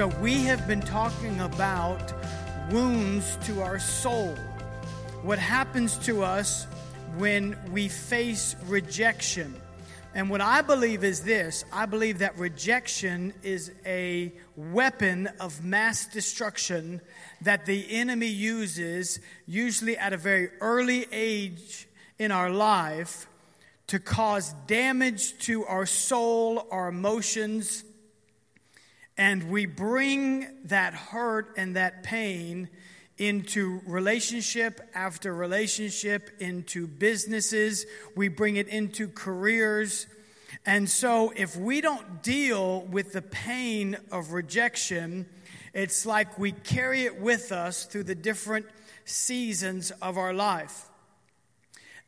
So, we have been talking about wounds to our soul. What happens to us when we face rejection. And what I believe is this I believe that rejection is a weapon of mass destruction that the enemy uses, usually at a very early age in our life, to cause damage to our soul, our emotions. And we bring that hurt and that pain into relationship after relationship, into businesses, we bring it into careers. And so, if we don't deal with the pain of rejection, it's like we carry it with us through the different seasons of our life.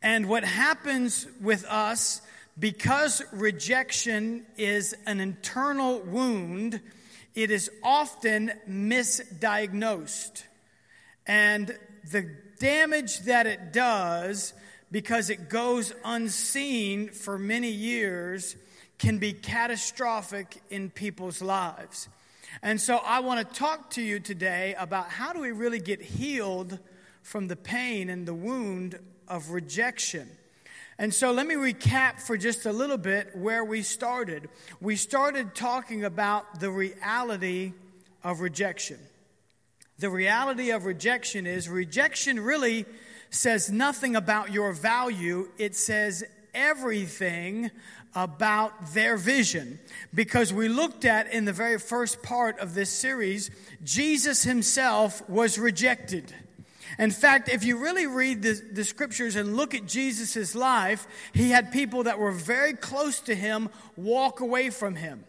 And what happens with us, because rejection is an internal wound, it is often misdiagnosed. And the damage that it does, because it goes unseen for many years, can be catastrophic in people's lives. And so I want to talk to you today about how do we really get healed from the pain and the wound of rejection. And so let me recap for just a little bit where we started. We started talking about the reality of rejection the reality of rejection is rejection really says nothing about your value, it says everything about their vision. Because we looked at in the very first part of this series, Jesus himself was rejected. In fact, if you really read the, the scriptures and look at Jesus' life, he had people that were very close to him walk away from him.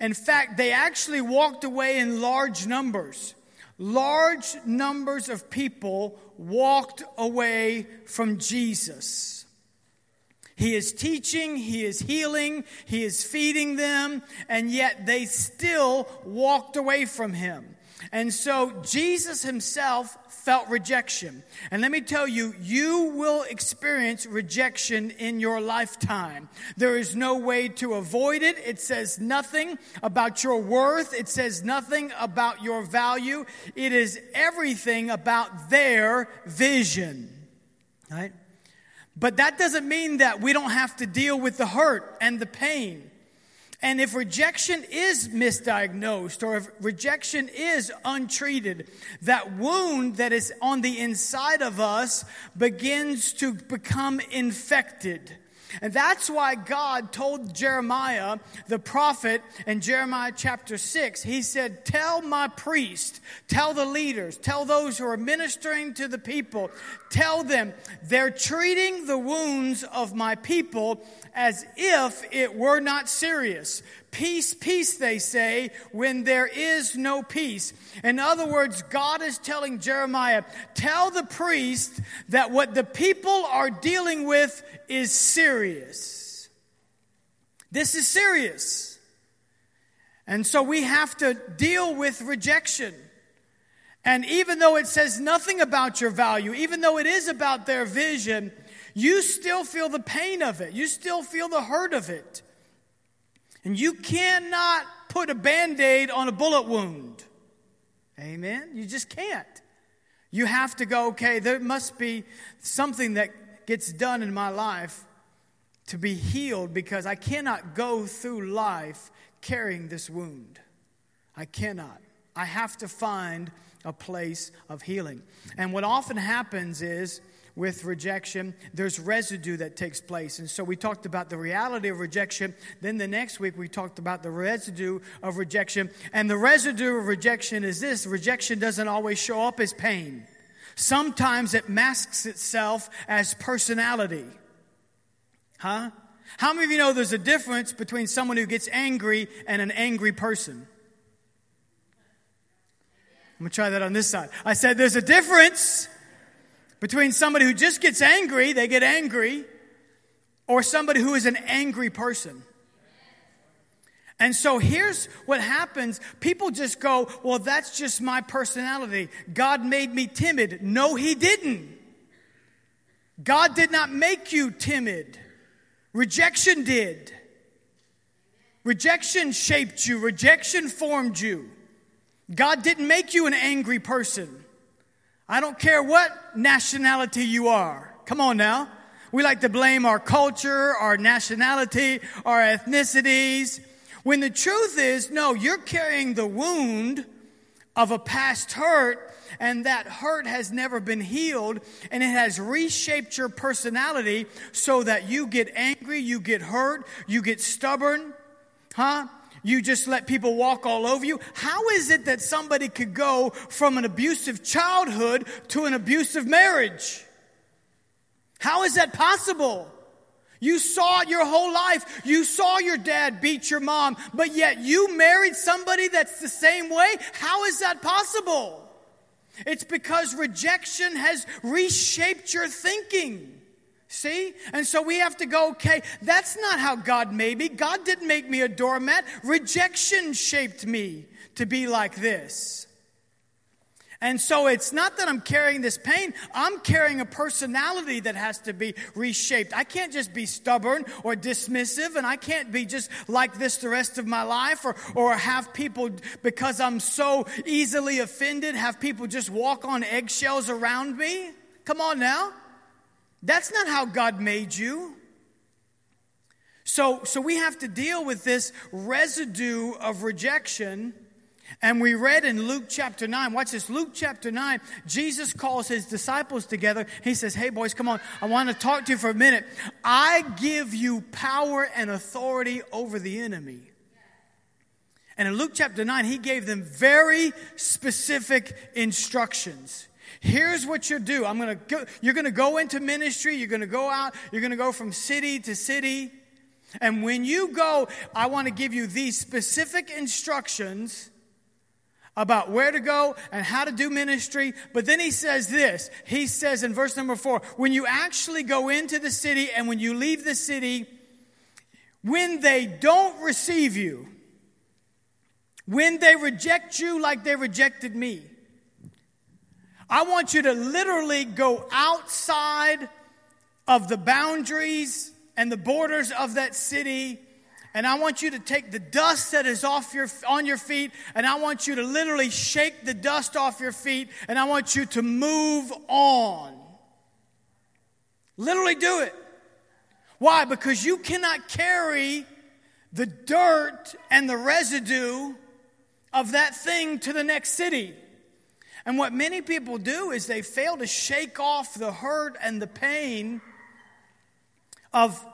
In fact, they actually walked away in large numbers large numbers of people walked away from Jesus. He is teaching, he is healing, he is feeding them, and yet they still walked away from him. And so Jesus himself felt rejection. And let me tell you, you will experience rejection in your lifetime. There is no way to avoid it. It says nothing about your worth, it says nothing about your value. It is everything about their vision. Right? But that doesn't mean that we don't have to deal with the hurt and the pain. And if rejection is misdiagnosed or if rejection is untreated, that wound that is on the inside of us begins to become infected. And that's why God told Jeremiah, the prophet, in Jeremiah chapter 6, he said, Tell my priest, tell the leaders, tell those who are ministering to the people, tell them they're treating the wounds of my people as if it were not serious. Peace, peace, they say, when there is no peace. In other words, God is telling Jeremiah, tell the priest that what the people are dealing with is serious. This is serious. And so we have to deal with rejection. And even though it says nothing about your value, even though it is about their vision, you still feel the pain of it. You still feel the hurt of it. And you cannot put a band aid on a bullet wound. Amen? You just can't. You have to go, okay, there must be something that gets done in my life to be healed because I cannot go through life carrying this wound. I cannot. I have to find a place of healing. And what often happens is, with rejection, there's residue that takes place. And so we talked about the reality of rejection. Then the next week, we talked about the residue of rejection. And the residue of rejection is this rejection doesn't always show up as pain, sometimes it masks itself as personality. Huh? How many of you know there's a difference between someone who gets angry and an angry person? I'm gonna try that on this side. I said there's a difference between somebody who just gets angry, they get angry, or somebody who is an angry person. And so here's what happens. People just go, well, that's just my personality. God made me timid. No, He didn't. God did not make you timid. Rejection did. Rejection shaped you, rejection formed you. God didn't make you an angry person. I don't care what nationality you are. Come on now. We like to blame our culture, our nationality, our ethnicities. When the truth is, no, you're carrying the wound of a past hurt, and that hurt has never been healed, and it has reshaped your personality so that you get angry, you get hurt, you get stubborn, huh? You just let people walk all over you. How is it that somebody could go from an abusive childhood to an abusive marriage? How is that possible? You saw it your whole life. You saw your dad beat your mom, but yet you married somebody that's the same way? How is that possible? It's because rejection has reshaped your thinking. See? And so we have to go, okay, that's not how God made me. God didn't make me a doormat. Rejection shaped me to be like this. And so it's not that I'm carrying this pain, I'm carrying a personality that has to be reshaped. I can't just be stubborn or dismissive, and I can't be just like this the rest of my life or, or have people, because I'm so easily offended, have people just walk on eggshells around me. Come on now. That's not how God made you. So, so we have to deal with this residue of rejection. And we read in Luke chapter 9, watch this, Luke chapter 9, Jesus calls his disciples together. He says, Hey, boys, come on, I want to talk to you for a minute. I give you power and authority over the enemy. And in Luke chapter 9, he gave them very specific instructions. Here's what you do. I'm gonna go, you're gonna go into ministry, you're gonna go out, you're gonna go from city to city. And when you go, I want to give you these specific instructions about where to go and how to do ministry. But then he says this. He says in verse number four, when you actually go into the city and when you leave the city, when they don't receive you, when they reject you like they rejected me, I want you to literally go outside of the boundaries and the borders of that city. And I want you to take the dust that is off your, on your feet, and I want you to literally shake the dust off your feet, and I want you to move on. Literally do it. Why? Because you cannot carry the dirt and the residue of that thing to the next city. And what many people do is they fail to shake off the hurt and the pain of,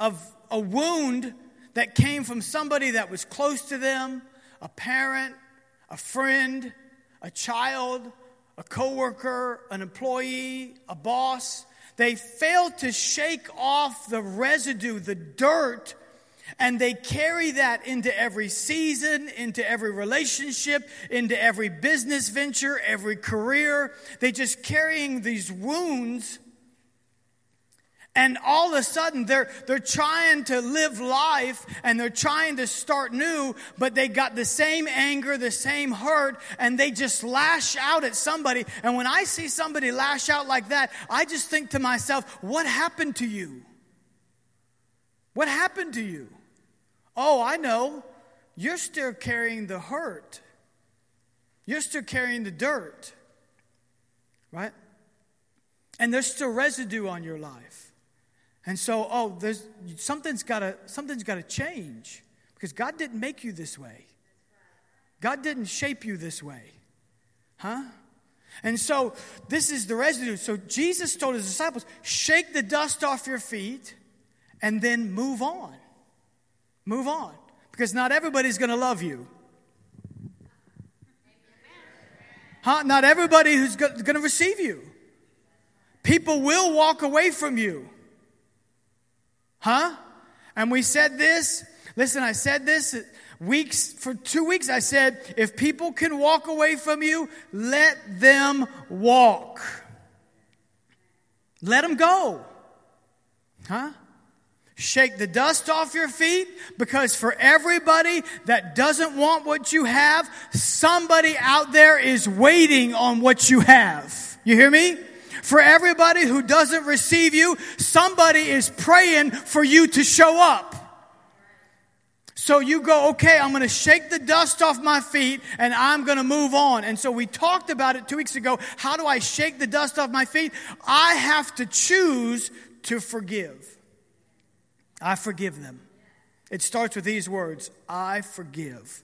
of a wound that came from somebody that was close to them a parent, a friend, a child, a coworker, an employee, a boss. They fail to shake off the residue, the dirt and they carry that into every season, into every relationship, into every business venture, every career. They just carrying these wounds. And all of a sudden, they're, they're trying to live life and they're trying to start new, but they got the same anger, the same hurt, and they just lash out at somebody. And when I see somebody lash out like that, I just think to myself, what happened to you? What happened to you? Oh, I know. You're still carrying the hurt. You're still carrying the dirt. Right? And there's still residue on your life. And so, oh, there's something's gotta something's gotta change. Because God didn't make you this way. God didn't shape you this way. Huh? And so this is the residue. So Jesus told his disciples, shake the dust off your feet and then move on. Move on. Because not everybody's going to love you. Huh? Not everybody who's going to receive you. People will walk away from you. Huh? And we said this. Listen, I said this weeks for two weeks. I said, if people can walk away from you, let them walk. Let them go. Huh? Shake the dust off your feet because for everybody that doesn't want what you have, somebody out there is waiting on what you have. You hear me? For everybody who doesn't receive you, somebody is praying for you to show up. So you go, okay, I'm going to shake the dust off my feet and I'm going to move on. And so we talked about it two weeks ago. How do I shake the dust off my feet? I have to choose to forgive. I forgive them. It starts with these words I forgive.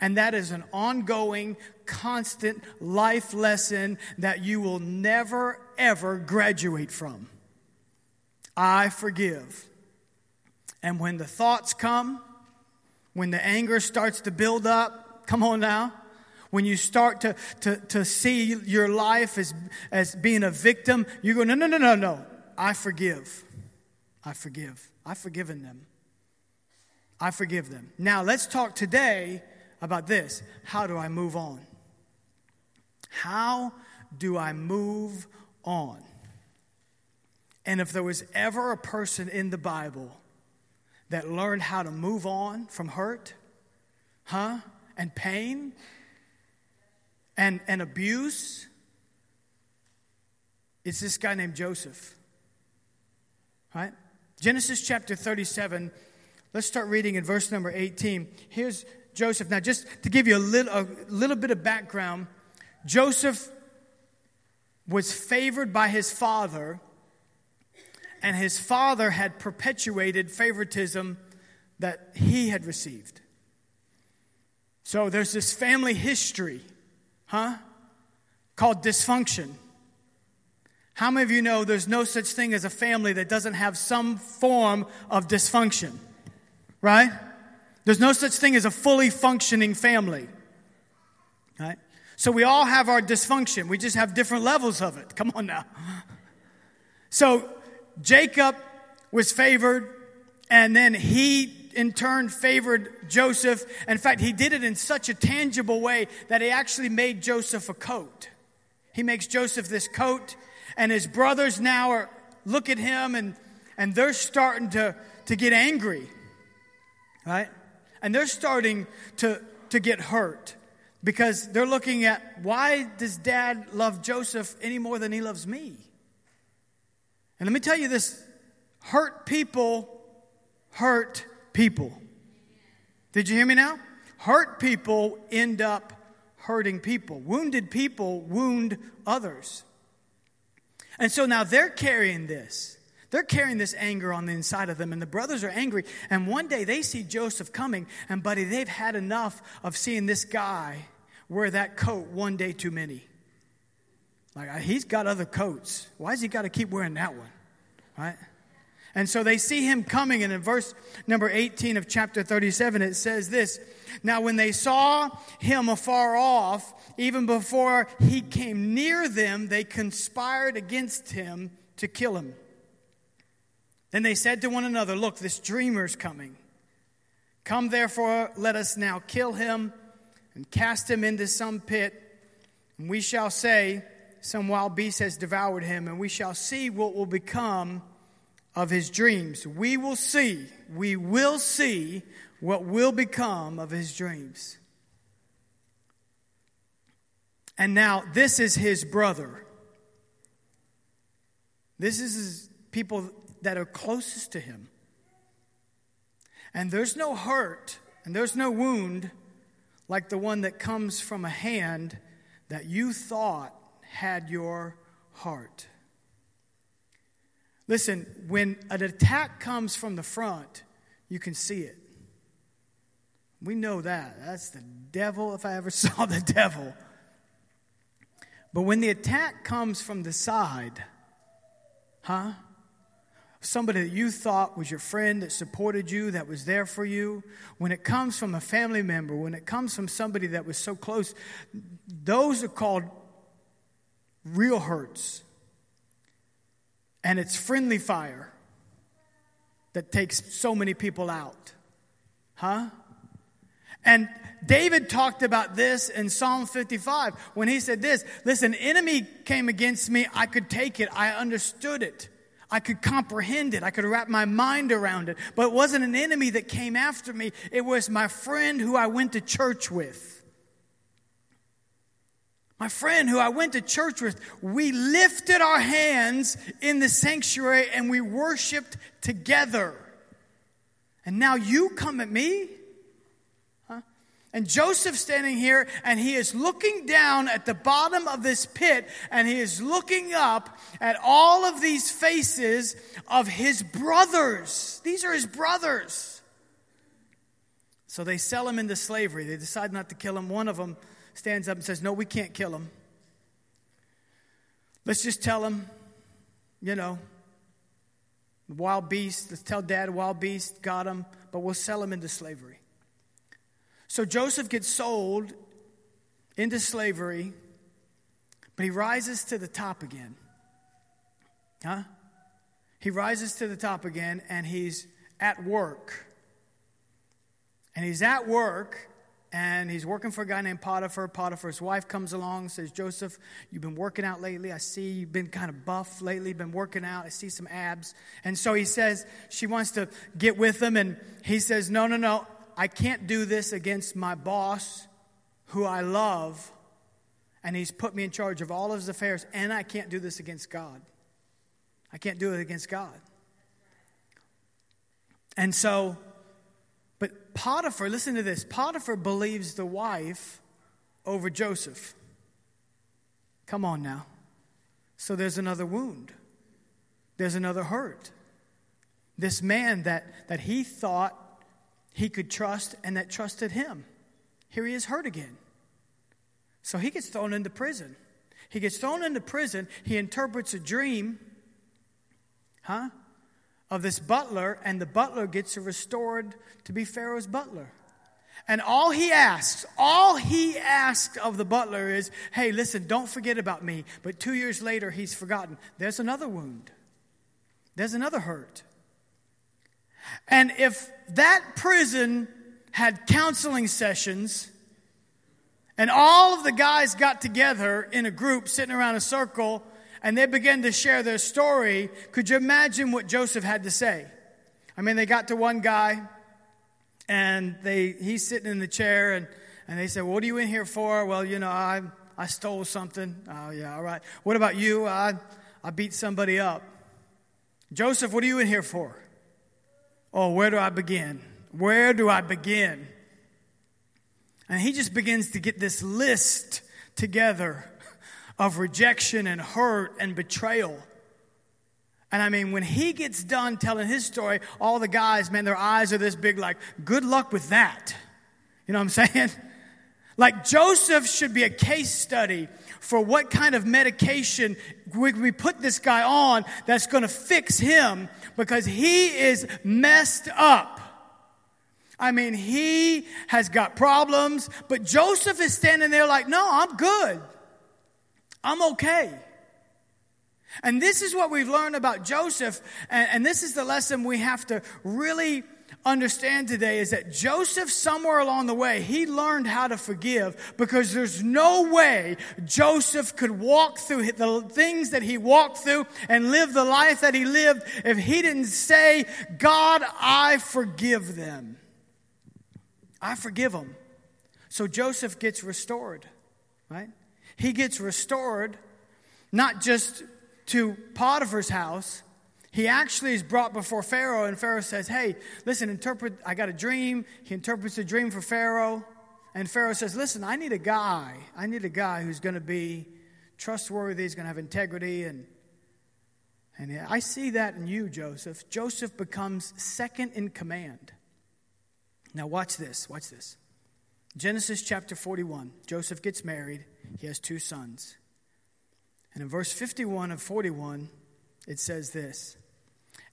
And that is an ongoing, constant life lesson that you will never, ever graduate from. I forgive. And when the thoughts come, when the anger starts to build up, come on now, when you start to, to, to see your life as, as being a victim, you go, no, no, no, no, no. I forgive. I forgive. I've forgiven them. I forgive them. Now, let's talk today about this. How do I move on? How do I move on? And if there was ever a person in the Bible that learned how to move on from hurt, huh, and pain, and, and abuse, it's this guy named Joseph. Right? Genesis chapter 37, let's start reading in verse number 18. Here's Joseph. Now, just to give you a little, a little bit of background, Joseph was favored by his father, and his father had perpetuated favoritism that he had received. So there's this family history, huh? Called dysfunction. How many of you know there's no such thing as a family that doesn't have some form of dysfunction? Right? There's no such thing as a fully functioning family. Right? So we all have our dysfunction. We just have different levels of it. Come on now. So Jacob was favored, and then he in turn favored Joseph. In fact, he did it in such a tangible way that he actually made Joseph a coat. He makes Joseph this coat and his brothers now are look at him and, and they're starting to, to get angry. Right? And they're starting to, to get hurt because they're looking at why does dad love Joseph any more than he loves me? And let me tell you this hurt people hurt people. Did you hear me now? Hurt people end up hurting people. Wounded people wound others. And so now they're carrying this. They're carrying this anger on the inside of them, and the brothers are angry. And one day they see Joseph coming, and buddy, they've had enough of seeing this guy wear that coat one day too many. Like, he's got other coats. Why has he got to keep wearing that one? Right? And so they see him coming, and in verse number 18 of chapter 37, it says this Now, when they saw him afar off, even before he came near them, they conspired against him to kill him. Then they said to one another, Look, this dreamer's coming. Come, therefore, let us now kill him and cast him into some pit, and we shall say, Some wild beast has devoured him, and we shall see what will become of his dreams. We will see, we will see what will become of his dreams. And now, this is his brother. This is his people that are closest to him. And there's no hurt and there's no wound like the one that comes from a hand that you thought had your heart. Listen, when an attack comes from the front, you can see it. We know that. That's the devil if I ever saw the devil. But when the attack comes from the side, huh? Somebody that you thought was your friend that supported you, that was there for you, when it comes from a family member, when it comes from somebody that was so close, those are called real hurts and it's friendly fire that takes so many people out. Huh? And David talked about this in Psalm 55 when he said this Listen, enemy came against me. I could take it. I understood it. I could comprehend it. I could wrap my mind around it. But it wasn't an enemy that came after me, it was my friend who I went to church with. My friend who I went to church with, we lifted our hands in the sanctuary and we worshiped together. And now you come at me? Huh? And Joseph standing here, and he is looking down at the bottom of this pit, and he is looking up at all of these faces of his brothers. These are his brothers. So they sell him into slavery. They decide not to kill him. One of them stands up and says, No, we can't kill him. Let's just tell him, you know, wild beast. Let's tell dad wild beast got him, but we'll sell him into slavery. So Joseph gets sold into slavery, but he rises to the top again. Huh? He rises to the top again and he's at work. And he's at work and he's working for a guy named Potiphar. Potiphar's wife comes along says, Joseph, you've been working out lately. I see you've been kind of buff lately, been working out. I see some abs. And so he says, she wants to get with him. And he says, No, no, no. I can't do this against my boss, who I love. And he's put me in charge of all of his affairs. And I can't do this against God. I can't do it against God. And so Potiphar, listen to this Potiphar believes the wife over Joseph. Come on now. So there's another wound, there's another hurt. This man that, that he thought he could trust and that trusted him, here he is hurt again. So he gets thrown into prison. He gets thrown into prison. He interprets a dream. Huh? Of this butler, and the butler gets restored to be Pharaoh's butler. And all he asks, all he asked of the butler is, hey, listen, don't forget about me. But two years later, he's forgotten. There's another wound, there's another hurt. And if that prison had counseling sessions, and all of the guys got together in a group sitting around a circle and they began to share their story, could you imagine what Joseph had to say? I mean, they got to one guy, and they he's sitting in the chair, and, and they said, What are you in here for? Well, you know, I, I stole something. Oh, yeah, all right. What about you? I, I beat somebody up. Joseph, what are you in here for? Oh, where do I begin? Where do I begin? And he just begins to get this list together of rejection and hurt and betrayal. And I mean, when he gets done telling his story, all the guys, man, their eyes are this big, like, good luck with that. You know what I'm saying? Like, Joseph should be a case study for what kind of medication we, put this guy on that's going to fix him because he is messed up. I mean, he has got problems, but Joseph is standing there like, no, I'm good. I'm okay. And this is what we've learned about Joseph, and, and, this is the lesson we have to really understand today is that Joseph, somewhere along the way, he learned how to forgive because there's no way Joseph could walk through the things that he walked through and live the life that he lived if he didn't say, God, I forgive them. I forgive them. So Joseph gets restored, right? He gets restored not just to Potiphar's house, he actually is brought before Pharaoh, and Pharaoh says, Hey, listen, interpret, I got a dream. He interprets the dream for Pharaoh. And Pharaoh says, Listen, I need a guy. I need a guy who's going to be trustworthy, he's going to have integrity. And, and I see that in you, Joseph. Joseph becomes second in command. Now, watch this. Watch this. Genesis chapter 41. Joseph gets married. He has two sons. And in verse 51 of 41, it says this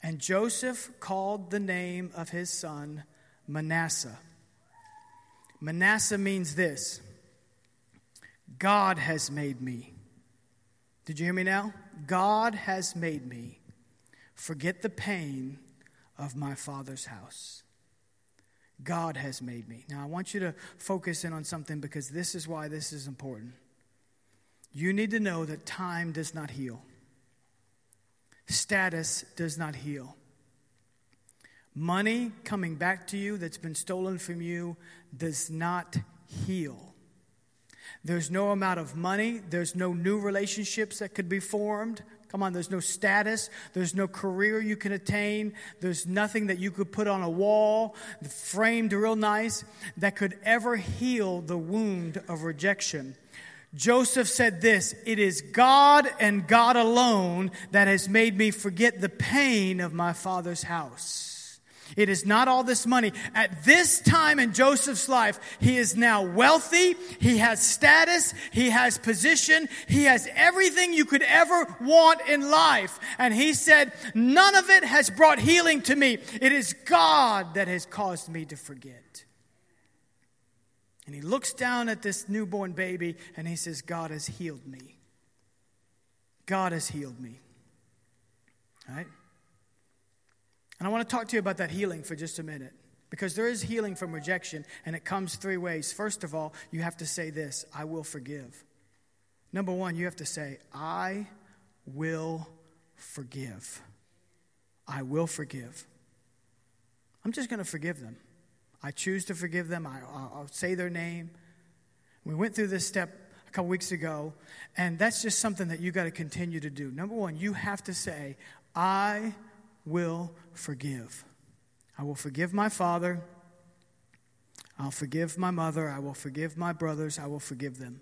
And Joseph called the name of his son Manasseh. Manasseh means this God has made me. Did you hear me now? God has made me forget the pain of my father's house. God has made me. Now, I want you to focus in on something because this is why this is important. You need to know that time does not heal, status does not heal. Money coming back to you that's been stolen from you does not heal. There's no amount of money, there's no new relationships that could be formed Come on, there's no status, there's no career you can attain, there's nothing that you could put on a wall, framed real nice, that could ever heal the wound of rejection. Joseph said this It is God and God alone that has made me forget the pain of my father's house. It is not all this money. At this time in Joseph's life, he is now wealthy. He has status. He has position. He has everything you could ever want in life. And he said, none of it has brought healing to me. It is God that has caused me to forget. And he looks down at this newborn baby and he says, God has healed me. God has healed me. All right? And I want to talk to you about that healing for just a minute because there is healing from rejection, and it comes three ways. First of all, you have to say this I will forgive. Number one, you have to say, I will forgive. I will forgive. I'm just going to forgive them. I choose to forgive them. I, will say their name. We went through this step a couple weeks ago, and that's just something that you got to continue to do. Number one, you have to say, I will forgive. I will forgive my father. I'll forgive my mother. I will forgive my brothers. I will forgive them.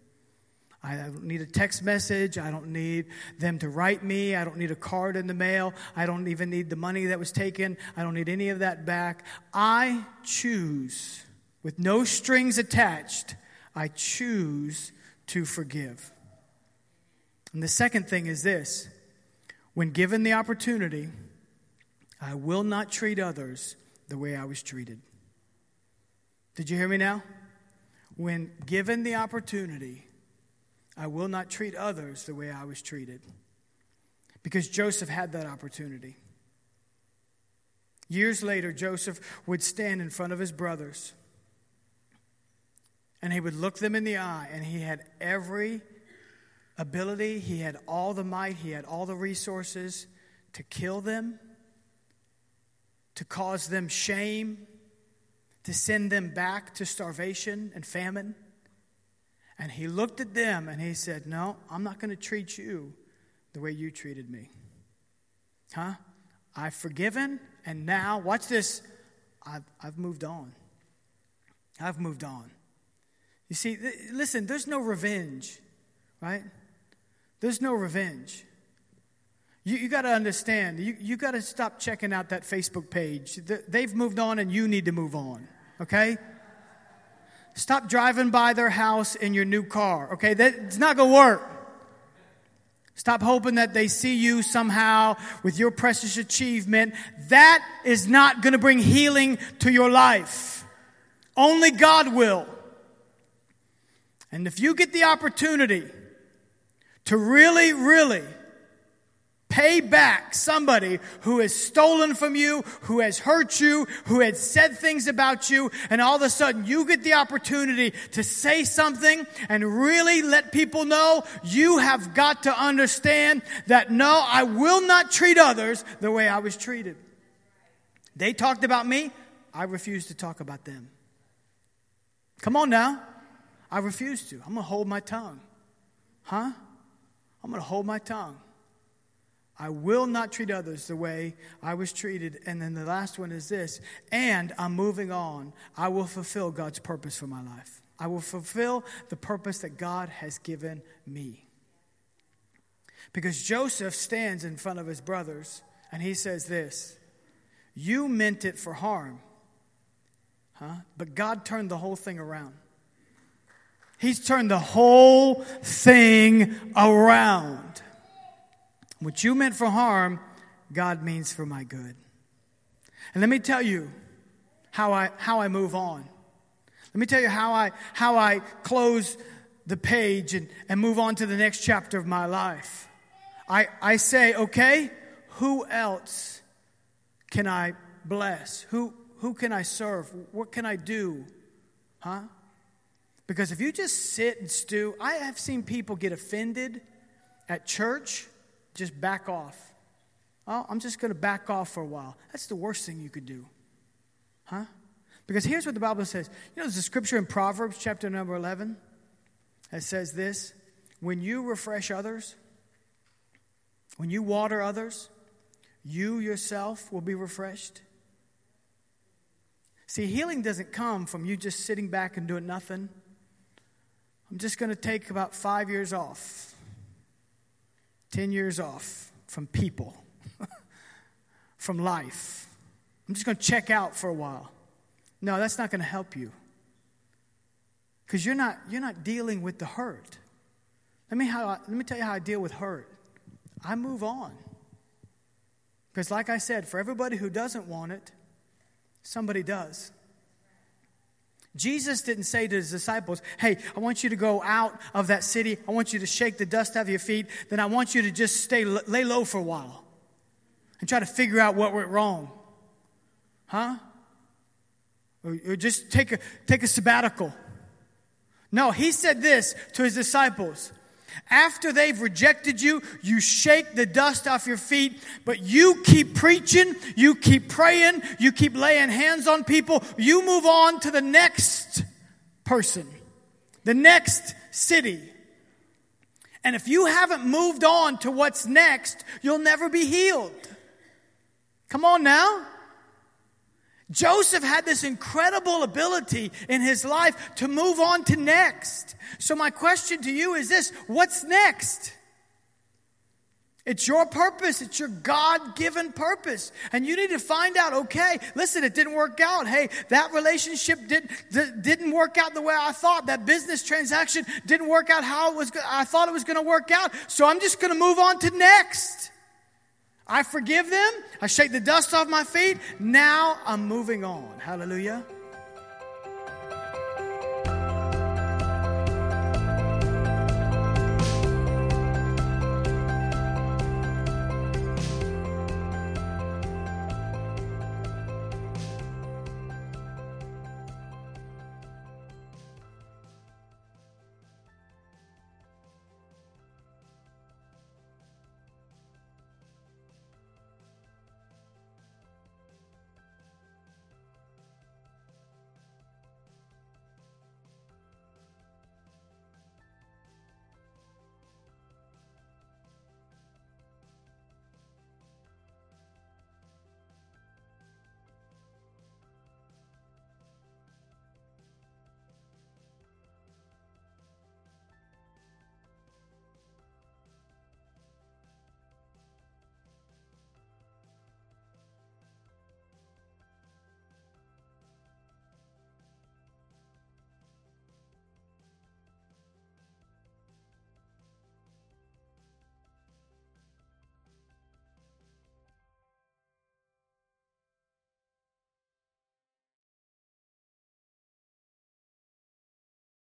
I don't need a text message. I don't need them to write me. I don't need a card in the mail. I don't even need the money that was taken. I don't need any of that back. I choose, with no strings attached, I choose to forgive. And the second thing is this when given the opportunity, I will not treat others the way I was treated. Did you hear me now? When given the opportunity, I will not treat others the way I was treated. Because Joseph had that opportunity. Years later, Joseph would stand in front of his brothers and he would look them in the eye, and he had every ability, he had all the might, he had all the resources to kill them to cause them shame, to send them back to starvation and famine. And he looked at them and he said, No, I'm not going to treat you the way you treated me. Huh? I've forgiven, and now, watch this, I've, I've moved on. I've moved on. You see, th- listen, there's no revenge, right? There's no revenge. You, you got to understand, you, you got to stop checking out that Facebook page. They've moved on and you need to move on, okay? Stop driving by their house in your new car, okay? That's not to work. Stop hoping that they see you somehow with your precious achievement. That is not to bring healing to your life. Only God will. And if you get the opportunity to really, really pay back somebody who has stolen from you, who has hurt you, who has said things about you, and all of a sudden you get the opportunity to say something and really let people know you have got to understand that no, I will not treat others the way I was treated. They talked about me, I refuse to talk about them. Come on now. I refuse to. I'm going to hold my tongue. Huh? I'm going to hold my tongue. I will not treat others the way I was treated. And then the last one is this, and I'm moving on. I will fulfill God's purpose for my life. I will fulfill the purpose that God has given me. Because Joseph stands in front of his brothers and he says this You meant it for harm, huh? But God turned the whole thing around. He's turned the whole thing around. What you meant for harm, God means for my good. And let me tell you how I, how I move on. Let me tell you how I, how I close the page and, and move on to the next chapter of my life. I, I say, okay, who else can I bless? Who, who can I serve? What can I do? Huh? Because if you just sit and stew, I have seen people get offended at church just back off. Oh, I'm just going to back off for a while. That's the worst thing you could do. Huh? Because here's what the Bible says. You know, there's a scripture in Proverbs, chapter number 11, that says this When you refresh others, When you water others, you yourself will be refreshed. See, healing doesn't come from you just sitting back and doing nothing. I'm just going to take about five years off, 10 years off from people, from life. I'm just going to check out for a while. No, that's not going to help you. Because you're not, you're not dealing with the hurt. Let me, how, let me tell you how I deal with hurt. I move on. Because, like I said, for everybody who doesn't want it, somebody does. Jesus didn't say to his disciples, Hey, I want you to go out of that city. I want you to shake the dust off your feet. Then I want you to just stay, lay low for a while and try to figure out what went wrong. Huh? Or, or just take a, take a sabbatical. No, he said this to his disciples after they've rejected you, you shake the dust off your feet, but you keep preaching, you keep praying, you keep laying hands on people, you move on to the next person, the next city. And if you haven't moved on to what's next, you'll never be healed. Come on now. Joseph had this incredible ability in his life to move on to next. So, my question to you is this what's next? It's your purpose. It's your God given purpose. And you need to find out, okay, listen, it didn't work out. Hey, that relationship did, didn't work out the way I thought. That business transaction didn't work out how it was, I thought it was going to work out. So I'm just going to move on to next. I forgive them. I shake the dust off my feet. Now I'm moving on. Hallelujah.